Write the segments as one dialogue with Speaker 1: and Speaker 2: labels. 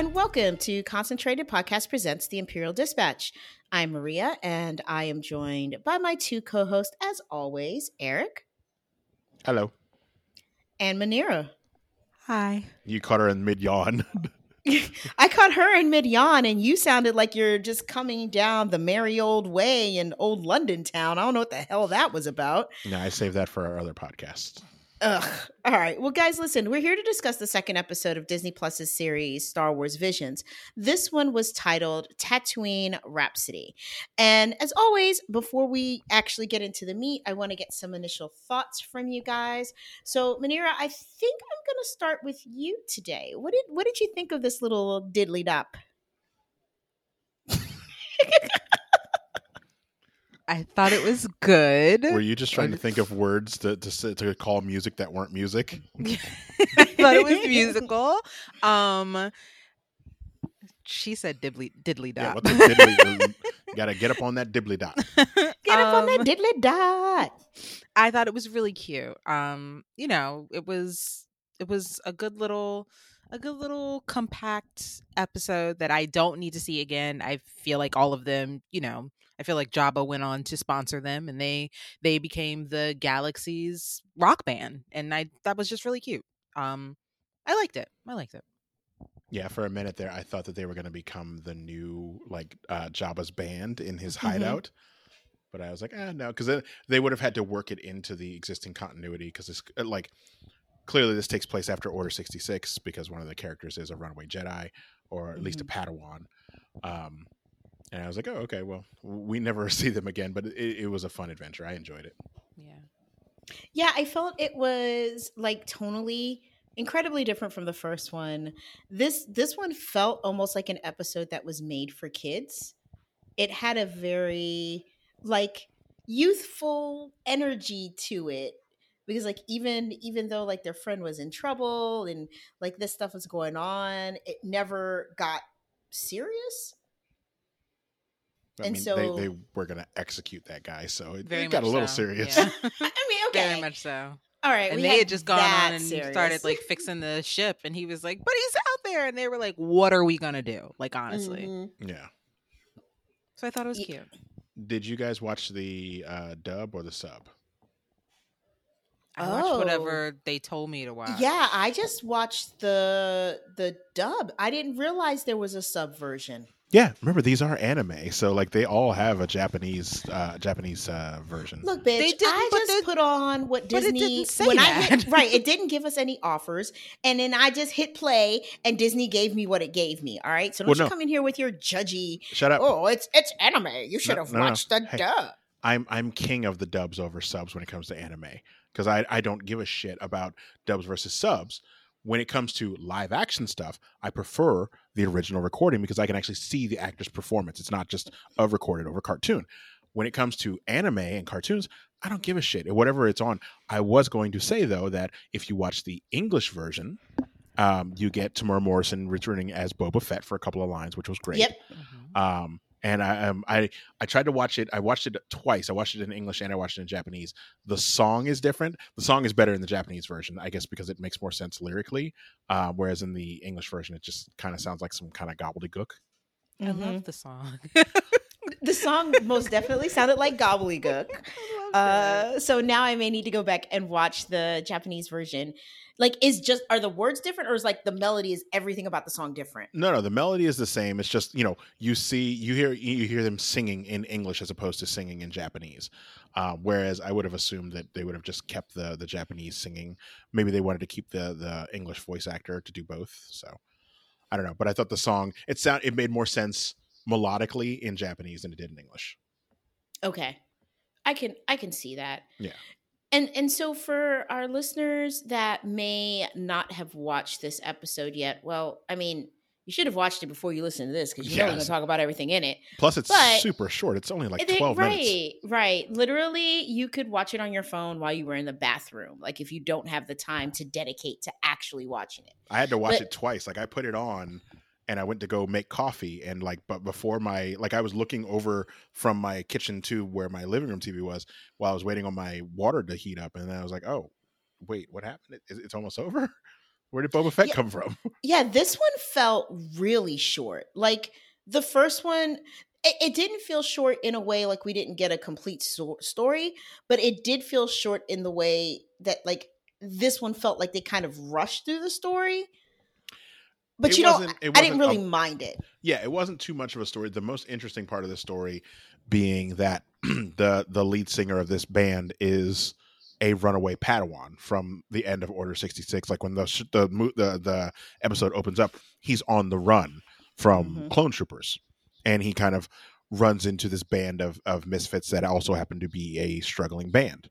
Speaker 1: guys, and welcome to Concentrated Podcast Presents The Imperial Dispatch. I'm Maria, and I am joined by my two co hosts, as always, Eric
Speaker 2: Hello.
Speaker 1: and Manira.
Speaker 3: Hi.
Speaker 2: You caught her in mid yawn.
Speaker 1: I caught her in mid yawn, and you sounded like you're just coming down the merry old way in old London town. I don't know what the hell that was about.
Speaker 2: no, I saved that for our other podcast.
Speaker 1: Ugh. All right. Well, guys, listen, we're here to discuss the second episode of Disney Plus's series, Star Wars Visions. This one was titled Tatooine Rhapsody. And as always, before we actually get into the meat, I want to get some initial thoughts from you guys. So, Manira, I think I'm going to start with you today. What did what did you think of this little diddly dop?
Speaker 3: I thought it was good.
Speaker 2: Were you just trying to think of words to to, to call music that weren't music?
Speaker 3: I thought it was musical. Um she said diddly diddly
Speaker 2: Yeah,
Speaker 3: dot.
Speaker 2: what's a diddly? gotta get up on that dibbly dot.
Speaker 1: Get up on that
Speaker 3: Um,
Speaker 1: diddly dot.
Speaker 3: I thought it was really cute. Um, you know, it was it was a good little a good little compact episode that I don't need to see again. I feel like all of them, you know, I feel like Jabba went on to sponsor them and they they became the Galaxy's rock band and I that was just really cute. Um I liked it. I liked it.
Speaker 2: Yeah, for a minute there, I thought that they were gonna become the new like uh, Jabba's band in his
Speaker 1: Mhm.
Speaker 2: hideout. But I was like, ah, no, because then they would have had to work it into the existing continuity. Because it's uh, like clearly this takes place after Order sixty six because one of the characters is a runaway Jedi or at least a Padawan. Um, and I was like, oh, okay, well, we never see them again, but it, it was a fun adventure. I enjoyed it.
Speaker 3: Yeah.
Speaker 1: Yeah, I felt it was like tonally incredibly different from the first one. This this one felt almost like an episode that was made for kids. It had a very like youthful energy to it because like even even though like their friend was in trouble and like this stuff was going on, it never got serious.
Speaker 2: I
Speaker 1: And
Speaker 2: mean,
Speaker 1: so-
Speaker 2: they, they were going to execute that guy, so it, it got a little
Speaker 3: so,
Speaker 2: serious.
Speaker 3: yeah.
Speaker 1: I mean, okay.
Speaker 3: Very much so.
Speaker 1: All right,
Speaker 3: and they had just gone on and
Speaker 1: serious.
Speaker 3: started like fixing the ship and he was like but he's out there and they were like what are we gonna do like honestly
Speaker 1: Mhm.
Speaker 2: yeah.
Speaker 3: so i thought it was
Speaker 1: Ye-
Speaker 3: cute
Speaker 2: Did you guys watch the uh, dub or the sub?
Speaker 3: i watched
Speaker 1: Oh.
Speaker 3: whatever they told me to watch
Speaker 1: Yeah, I just watched the the dub. I didn't realize there was a sub version.
Speaker 2: Yeah, remember these are anime, so like they all have a Japanese uh, Japanese uh, version.
Speaker 1: Look, bitch,
Speaker 3: They didn't,
Speaker 1: I
Speaker 3: but
Speaker 1: just
Speaker 3: they-
Speaker 1: put on what
Speaker 3: but it
Speaker 1: Disney
Speaker 3: didn't say
Speaker 1: when I hit, right. It didn't give us any offers, and then I just hit play, and Disney gave me what it gave me. All right, so don't
Speaker 2: Well,
Speaker 1: you
Speaker 2: no.
Speaker 1: come in here with your judgy.
Speaker 2: Shut up!
Speaker 1: Oh, it's it's anime. You should have
Speaker 2: no, no.
Speaker 1: watched the
Speaker 2: Hey.
Speaker 1: dub.
Speaker 2: I'm I'm king of the dubs over subs when it comes to anime because I I don't give a shit about dubs versus subs. When it comes to live action stuff, I prefer the original recording because I can actually see the actor's performance. It's not just a recorded over cartoon. When it comes to anime and cartoons, I don't give a shit. Whatever it's on. I was going to say though that if you watch the English version, um, you get Temuera Morrison returning as Boba Fett for a couple of lines, which was great.
Speaker 1: Yep.
Speaker 3: Mhm.
Speaker 2: Um, and I, um, I I tried to watch it. I watched it twice. I watched it in English and I watched it in Japanese. The song is different. The song is better in the Japanese version, I guess, because it makes more sense lyrically. Uh, whereas in the English version, it just kind of sounds like some kind of gobbledygook.
Speaker 3: i
Speaker 1: Mhm.
Speaker 3: love the song
Speaker 1: The song most definitely sounded like gobbledygook.
Speaker 3: I.
Speaker 1: Uh, so now I may need to go back and watch the Japanese version. Like, is just are the words different, or is like the melody is everything about the song different?
Speaker 2: No, no, the melody is the same. It's just you know you see you hear you hear them singing in English as opposed to singing in Japanese. Uh, whereas I would have assumed that they would have just kept the the Japanese singing. Maybe they wanted to keep the the English voice actor to do both. So I don't know, but I thought the song it sound it made more sense melodically in Japanese than it did in English.
Speaker 1: Okay. I can I can see that.
Speaker 2: Yeah.
Speaker 1: And and so for our listeners that may not have watched this episode yet, well, I mean, you should have watched it before you listen to this because you know we're going to talk about everything in it.
Speaker 2: Plus, it's
Speaker 1: But-
Speaker 2: super short. It's only like
Speaker 1: They-
Speaker 2: twelve
Speaker 1: right,
Speaker 2: minutes.
Speaker 1: right. Literally, you could watch it on your phone while you were in the bathroom. Like if you don't have the time to dedicate to actually watching it.
Speaker 2: I had to watch
Speaker 1: But-
Speaker 2: it twice. Like I put it on and I went to go make coffee and like but before my like I was looking over from my kitchen to where my living room TV was while I was waiting on my water to heat up and then I was like, "Oh, wait, what happened? It, it's almost over?" Where did Boba Fett
Speaker 1: Yeah.
Speaker 2: come from?
Speaker 1: Yeah, this one felt really short. Like the first one, it, it didn't feel short in a way like we didn't get a complete sto- story, but it did feel short in the way that like this one felt like they kind of rushed through the story. But
Speaker 2: It
Speaker 1: you know,
Speaker 2: wasn't- it
Speaker 1: I didn't really
Speaker 2: a-
Speaker 1: mind it.
Speaker 2: Yeah, it wasn't too much of a story. The most interesting part of the story being that the the lead singer of this band is a runaway Padawan from the end of Order sixty six. Like when the sh- the the the episode opens up, he's on the run from
Speaker 1: Mhm.
Speaker 2: clone troopers, and he kind of runs into this band of of misfits that also happen to be a struggling band.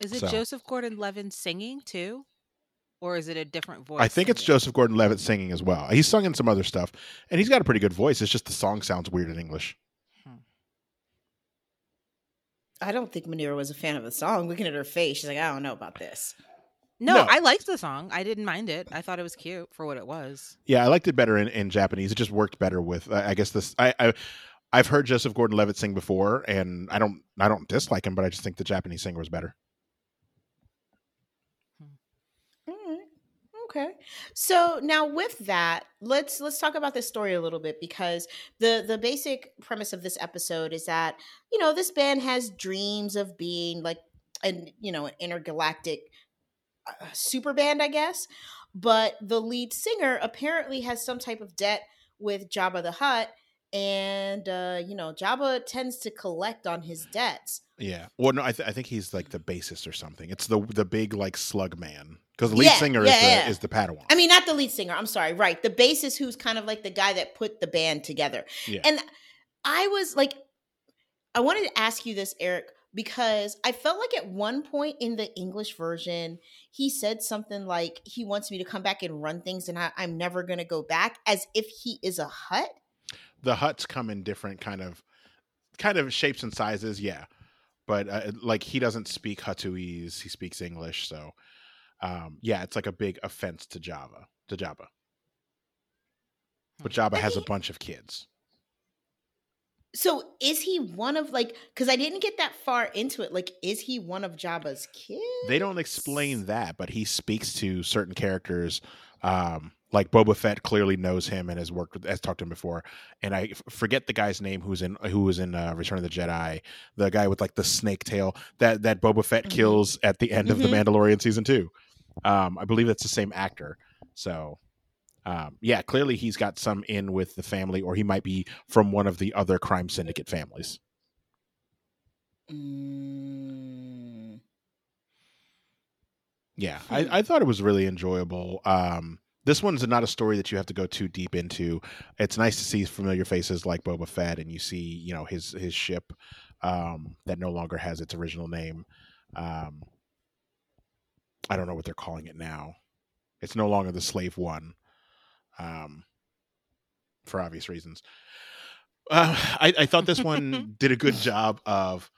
Speaker 3: Is it
Speaker 2: So-
Speaker 3: Joseph Gordon-Levitt singing too, or is it a different voice?
Speaker 2: I think it's
Speaker 3: singing?
Speaker 2: Joseph Gordon Levitt singing as well. He's sung in some other stuff, and he's got a pretty good voice. It's just the song sounds weird in English. Hmm.
Speaker 1: I don't think Manira was a fan of the song. Looking at her face, she's like, I don't know about this.
Speaker 3: No,
Speaker 2: No.
Speaker 3: I liked the song. I didn't mind it. I thought it was cute for what it was.
Speaker 2: Yeah, I liked it better in, in Japanese. It just worked better with. I I guess this. I, I I've heard Joseph Gordon-Levitt sing before, and I don't I don't dislike him, but I just think the Japanese singer was better.
Speaker 1: All right. Okay. So now with that, let's let's talk about this story a little bit because the the basic premise of this episode is that, you know, this band has dreams of being like an, you know, an intergalactic uh, super band, I guess. But the lead singer apparently has some type of debt with Jabba the Hutt and uh, you know, Jabba tends to collect on his debts.
Speaker 2: Yeah. Well, no, I, th- I think he's like the bassist or something. It's the the big like slug man because the lead
Speaker 1: Yeah,
Speaker 2: singer
Speaker 1: yeah,
Speaker 2: is the is the Padawan.
Speaker 1: I mean, not the lead singer. I'm sorry. Right. The bassist who's kind of like the guy that put the band together.
Speaker 2: Yeah.
Speaker 1: And I was like, I wanted to ask you this, Eric, because I felt like at one point in the English version, he said something like he wants me to come back and run things and I, I'm never going to go back as if he is a Hutt.
Speaker 2: the Hutts come in different kind of kind of shapes and sizes. Yeah, but uh, like he doesn't speak Huttese. He speaks English. So um, yeah, it's like a big offense to Jabba to Jabba. But Jabba
Speaker 1: I
Speaker 2: has a bunch of kids.
Speaker 1: So is he one of like, because I didn't get that far into it. Like, is he one of Jabba's kids?
Speaker 2: They don't explain that, but he speaks to certain characters. Um, like Boba Fett clearly knows him and has worked with, has talked to him before. And I f- forget the guy's name who's in who was in uh, Return of the Jedi, the guy with like the snake tail that that Boba Fett
Speaker 1: Mhm.
Speaker 2: kills at the end of the
Speaker 1: Mhm.
Speaker 2: Mandalorian season two. Um, I believe that's the same actor. So. Um, yeah, clearly he's got some in with the family, or he might be from one of the other crime syndicate families.
Speaker 1: Mm.
Speaker 2: Yeah,
Speaker 1: Hmm.
Speaker 2: I, I thought it was really enjoyable. Um, this one's not a story that you have to go too deep into. It's nice to see familiar faces like Boba Fett, and you see, you know, his his ship um, that no longer has its original name. Um, I don't know what they're calling it now. It's no longer the Slave One, um, for obvious reasons. Uh, I, I thought this one did a good job of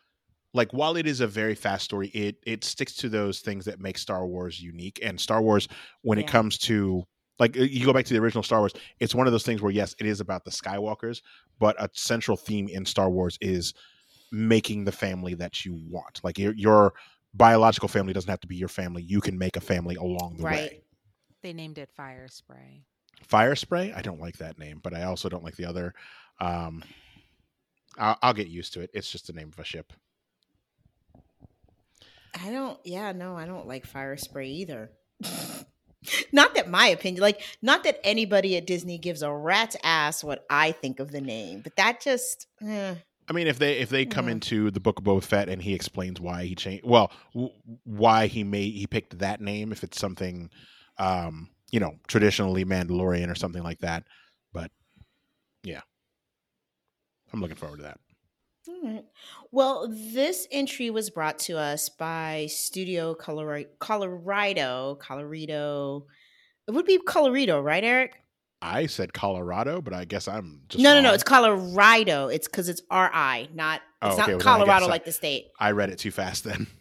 Speaker 2: like while it is a very fast story it it sticks to those things that make star wars unique and star wars when it comes to like you go back to the original star wars it's one of those things where yes it is about the skywalkers but a central theme in star wars is making the family that you want like your, your biological family doesn't have to be your family you can make a family along the
Speaker 1: Right.
Speaker 2: way
Speaker 3: They named it Fire Spray.
Speaker 2: fire spray i don't like that name but i also don't like the other um I'll, I'll get used to it it's just the name of a ship
Speaker 1: I don't. Yeah, no, I don't like fire spray either. not that my opinion, like, not that anybody at Disney gives a rat's ass what I think of the name, but that just. eh.
Speaker 2: I mean, if they if they come
Speaker 1: Yeah.
Speaker 2: into the book of Boba Fett and he explains why he changed, well, w- why he made he picked that name, if it's something, um, you know, traditionally Mandalorian or something like that. But yeah, I'm looking forward to that.
Speaker 1: All right. Well, this entry was brought to us by Studio Colorado, Colorado, Colorado. It would be Colorado, right, Eric?
Speaker 2: I said Colorado, but I guess I'm just
Speaker 1: no, no, no. It's Colorido. It's because it's R I, not
Speaker 2: Oh,
Speaker 1: it's
Speaker 2: okay,
Speaker 1: not
Speaker 2: well, I
Speaker 1: Colorado
Speaker 2: I-
Speaker 1: like the state.
Speaker 2: I read it too fast then.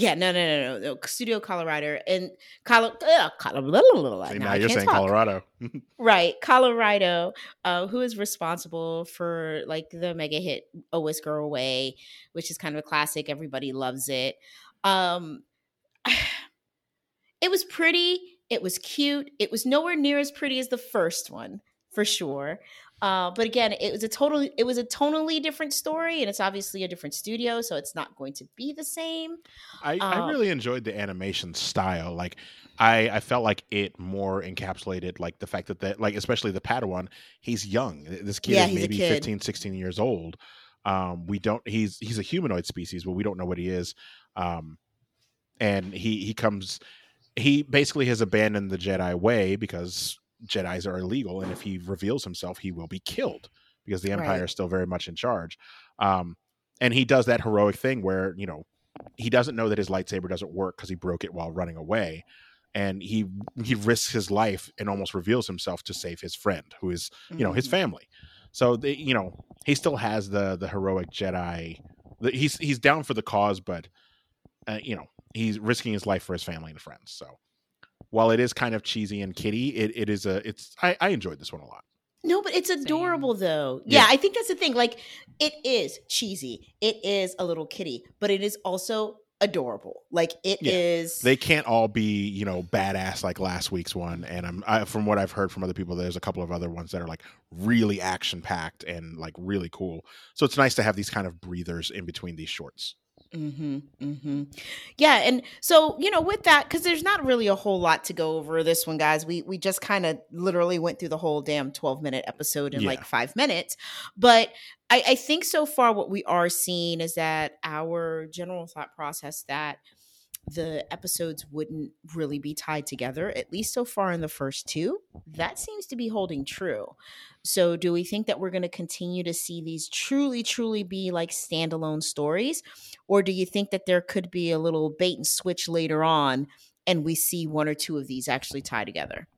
Speaker 1: Yeah, no, no, no, no. no. Studio Colorado and Colo- Colorado.
Speaker 2: See,
Speaker 1: now
Speaker 2: now
Speaker 1: I
Speaker 2: you're
Speaker 1: can't
Speaker 2: saying
Speaker 1: talk.
Speaker 2: Colorado.
Speaker 1: right? Colorido, uh, who is responsible for like the mega hit "A Whisker Away," which is kind of a classic. Everybody loves it. Um, it was pretty. It was cute. It was nowhere near as pretty as the first one, for sure. Uh, but again, it was a totally it was a tonally different story, and it's obviously a different studio, so it's not going to be the same.
Speaker 2: I, I
Speaker 1: Um,
Speaker 2: really enjoyed the animation style. Like I, I felt like it more encapsulated like the fact that the like especially the Padawan, he's young. This kid
Speaker 1: Yeah,
Speaker 2: is maybe
Speaker 1: kid.
Speaker 2: 15, 16 years old. Um, we don't he's he's a humanoid species, but we don't know what he is. Um, and he he comes he basically has abandoned the Jedi way because Jedi's are illegal, and if he reveals himself, he will be killed because the Empire
Speaker 1: Right.
Speaker 2: is still very much in charge. Um, and he does that heroic thing where you know he doesn't know that his lightsaber doesn't work because he broke it while running away, and he he risks his life and almost reveals himself to save his friend, who is you know his
Speaker 1: Mhm.
Speaker 2: family. So they, you know he still has the the heroic Jedi. The, he's he's down for the cause, but uh, you know he's risking his life for his family and friends. So while it is kind of cheesy and kitty, it, it is a it's I, I enjoyed this one a lot.
Speaker 1: No, but it's
Speaker 3: Same.
Speaker 1: adorable though. Yeah.
Speaker 2: Yeah.
Speaker 1: I think that's the thing. Like, it is cheesy. It is a little kitty, but it is also adorable. Like, it is.
Speaker 2: Yeah. They can't all be you know badass like last week's one, and I'm I, from what I've heard from other people, there's a couple of other ones that are like really action packed and like really cool. So it's nice to have these kind of breathers in between these shorts.
Speaker 1: Mm-hmm. Mm-hmm. Yeah, and so you know, with that, because there's not really a whole lot to go over this one, guys. We we just kind of literally went through the whole damn 12 minute episode in
Speaker 2: Yeah.
Speaker 1: like five minutes. But I, I think so far what we are seeing is that our general thought process that the episodes wouldn't really be tied together, at least so far in the first two, that seems to be holding true. So, do we think that we're going to continue to see these truly, truly be like standalone stories? Or do you think that there could be a little bait and switch later on and we see one or two of these actually tie together?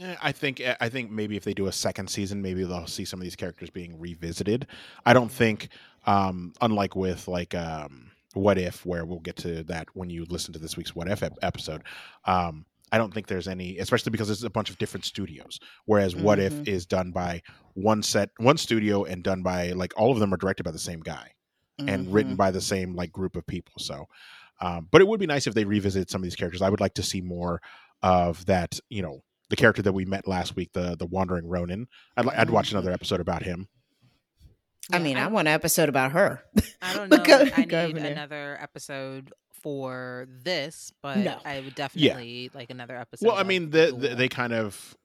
Speaker 2: Eh, I think I think maybe if they do a second season, maybe they'll see some of these characters being revisited. I don't think, um, unlike with like um, What If, where we'll get to that when you listen to this week's What If ep- episode. Um, I don't think there's any, especially because it's a bunch of different studios. Whereas What If
Speaker 1: Mhm.
Speaker 2: is done by one set, one studio, and done by like all of them are directed by the same guy and written
Speaker 1: Mhm.
Speaker 2: by the same like group of people. So, um, but it would be nice if they revisited some of these characters. I would like to see more of that. You know, the character that we met last week, the the wandering Ronin. I'd I'd watch another episode about him.
Speaker 1: I mean, I want an episode about her.
Speaker 3: I don't know.
Speaker 1: Go-
Speaker 3: I need another episode for this, but
Speaker 1: No.
Speaker 3: I would definitely like another episode.
Speaker 2: Well, I mean, the, the, they kind of.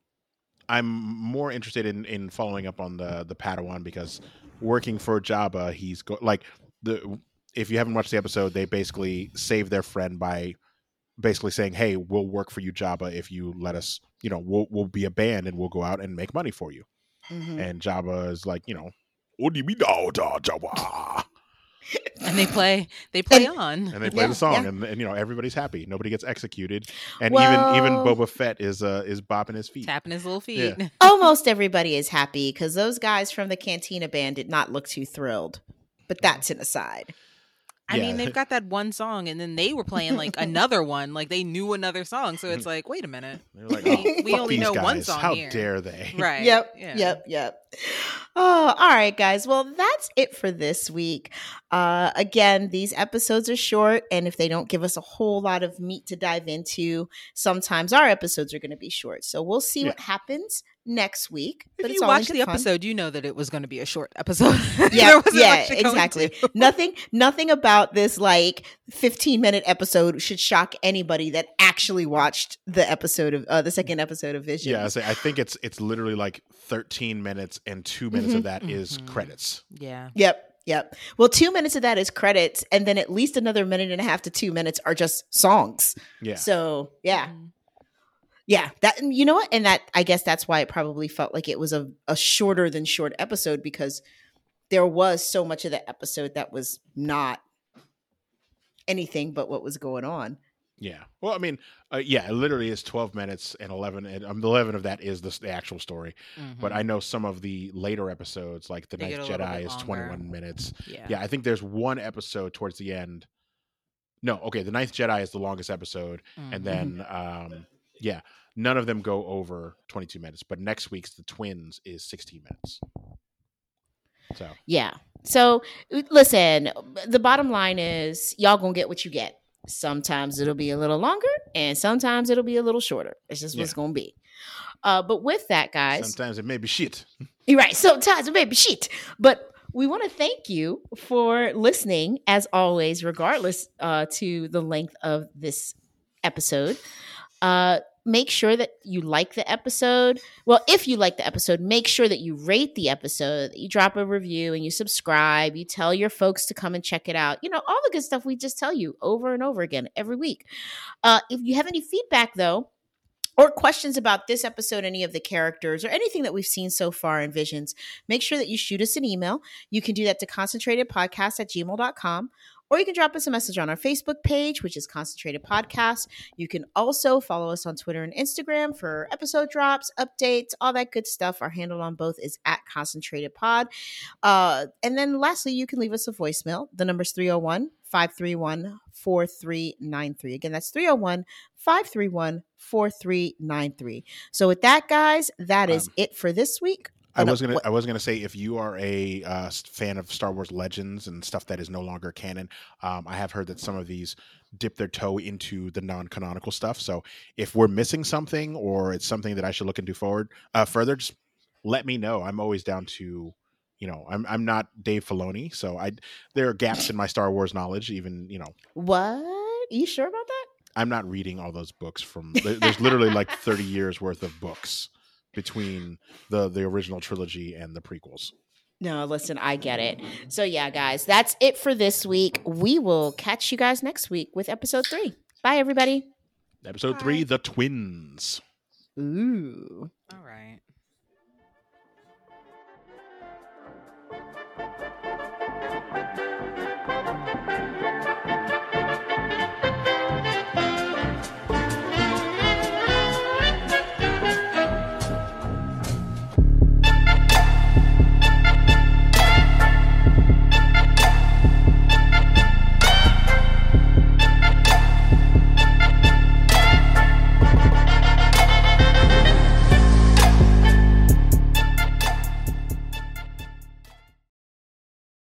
Speaker 2: I'm more interested in in following up on the the Padawan because working for Jabba, he's go like the. If you haven't watched the episode, they basically save their friend by basically saying, "Hey, we'll work for you, Jabba, if you let us. You know, we'll we'll be a band and we'll go out and make money for you."
Speaker 1: Mhm.
Speaker 2: And Jabba is like, you know, "Odi-mi-da, da, Jabba,"
Speaker 3: and they play they play
Speaker 1: And-
Speaker 3: on.
Speaker 2: and they play
Speaker 1: Yeah,
Speaker 2: the song,
Speaker 1: yeah.
Speaker 2: and, and you know everybody's happy. Nobody gets executed, and
Speaker 1: Well-
Speaker 2: even even Boba Fett is uh is bopping his feet.
Speaker 3: tapping his little
Speaker 2: Yeah.
Speaker 3: feet.
Speaker 1: Almost everybody is happy because those guys from the Cantina band did not look too thrilled. But that's an aside.
Speaker 3: I
Speaker 2: Yeah.
Speaker 3: mean, they've got that one song, and then they were playing like another one. Like they knew another song, so it's like, wait a minute,
Speaker 2: They're like,
Speaker 3: We-
Speaker 2: oh,
Speaker 3: we
Speaker 2: fuck
Speaker 3: only know
Speaker 2: guys.
Speaker 3: one song
Speaker 2: How
Speaker 3: here."
Speaker 2: dare they?
Speaker 3: right?
Speaker 1: Yep.
Speaker 3: Yeah.
Speaker 1: Yep. Yep. Oh, all right, guys. Well, that's it for this week. Uh, again, these episodes are short, and if they don't give us a whole lot of meat to dive into, sometimes our episodes are going to be short. So we'll see
Speaker 2: Yeah.
Speaker 1: what happens next week.
Speaker 3: If
Speaker 1: but
Speaker 3: you
Speaker 1: it's all
Speaker 3: watch the
Speaker 1: fun.
Speaker 3: episode, you know that it was going to be a short episode.
Speaker 1: yeah, yeah,
Speaker 3: much to go
Speaker 1: exactly. nothing, nothing about this like 15 minute episode should shock anybody that actually watched the episode of uh, the second episode of Vision.
Speaker 2: Yeah, I, say, I think it's it's literally like 13 minutes, and two minutes of that is
Speaker 3: Mhm.
Speaker 2: credits.
Speaker 3: yeah.
Speaker 1: Yep. Yep. Well, two minutes of that is credits, and then at least another minute and a half to two minutes are just songs.
Speaker 2: Yeah,
Speaker 1: So yeah,
Speaker 3: Mhm.
Speaker 1: Yeah. That you know what, and that I guess that's why it probably felt like it was a, a shorter than short episode because there was so much of the episode that was not anything but what was going on.
Speaker 2: yeah. Well, I mean, uh, yeah, it literally is 12 minutes, and 11 and um, 11 of that is the, the actual story. But
Speaker 3: Mhm.
Speaker 2: I know some of the later episodes, like the Ninth
Speaker 3: get a little
Speaker 2: Jedi, is 21 minutes.
Speaker 3: yeah.
Speaker 2: Yeah, I think there's one episode towards the end. No, okay, the Ninth Jedi is the longest episode, and
Speaker 3: Mhm.
Speaker 2: then um, yeah, none of them go over 22 minutes. But next week's the Twins is 16 minutes. So
Speaker 1: Yeah. So listen, the bottom line is y'all gonna get what you get. Sometimes it'll be a little longer, and sometimes it'll be a little shorter. It's just what's going to be. Uh, but with that, guys,
Speaker 2: Sometimes it may be shit.
Speaker 1: you're right. Sometimes it may be shit. But we want to thank you for listening, as always, regardless uh, to the length of this episode. Uh, make sure that you like the episode. Well, if you like the episode, make sure that you rate the episode, you drop a review and you subscribe. You tell your folks to come and check it out. You know, all the good stuff we just tell you over and over again every week. Uh, if you have any feedback, though, or questions about this episode, any of the characters, or anything that we've seen so far in Visions, make sure that you shoot us an email. You can do that to concentratedpodcast at gmail.com, or you can drop us a message on our Facebook page, which is Concentrated Podcast. You can also follow us on Twitter and Instagram for episode drops, updates, all that good stuff. Our handle on both is at Concentrated Pod. Uh, and then lastly, you can leave us a voicemail. The number's 301 531 4393. Again, that's 301 531 4393. So, with that, guys, that is
Speaker 2: Um,
Speaker 1: it for this week.
Speaker 2: I
Speaker 1: Oh,
Speaker 2: was gonna.
Speaker 1: what-
Speaker 2: I was gonna say if you are a uh, fan of Star Wars Legends and stuff that is no longer canon, um, I have heard that some of these dip their toe into the non-canonical stuff. So if we're missing something or it's something that I should look into forward uh, further, just let me know. I'm always down to. You know, I'm I'm not Dave Filoni, so I there are gaps in my Star Wars knowledge. Even you know,
Speaker 1: What? You sure about that?
Speaker 2: I'm not reading all those books from. There's literally like 30 years worth of books between the the original trilogy and the prequels.
Speaker 1: No, listen, I get it. So, yeah, guys, that's it for this week. We will catch you guys next week with episode three. Bye, everybody.
Speaker 2: Episode
Speaker 3: Bye.
Speaker 2: three, the twins.
Speaker 1: Ooh.
Speaker 3: All right.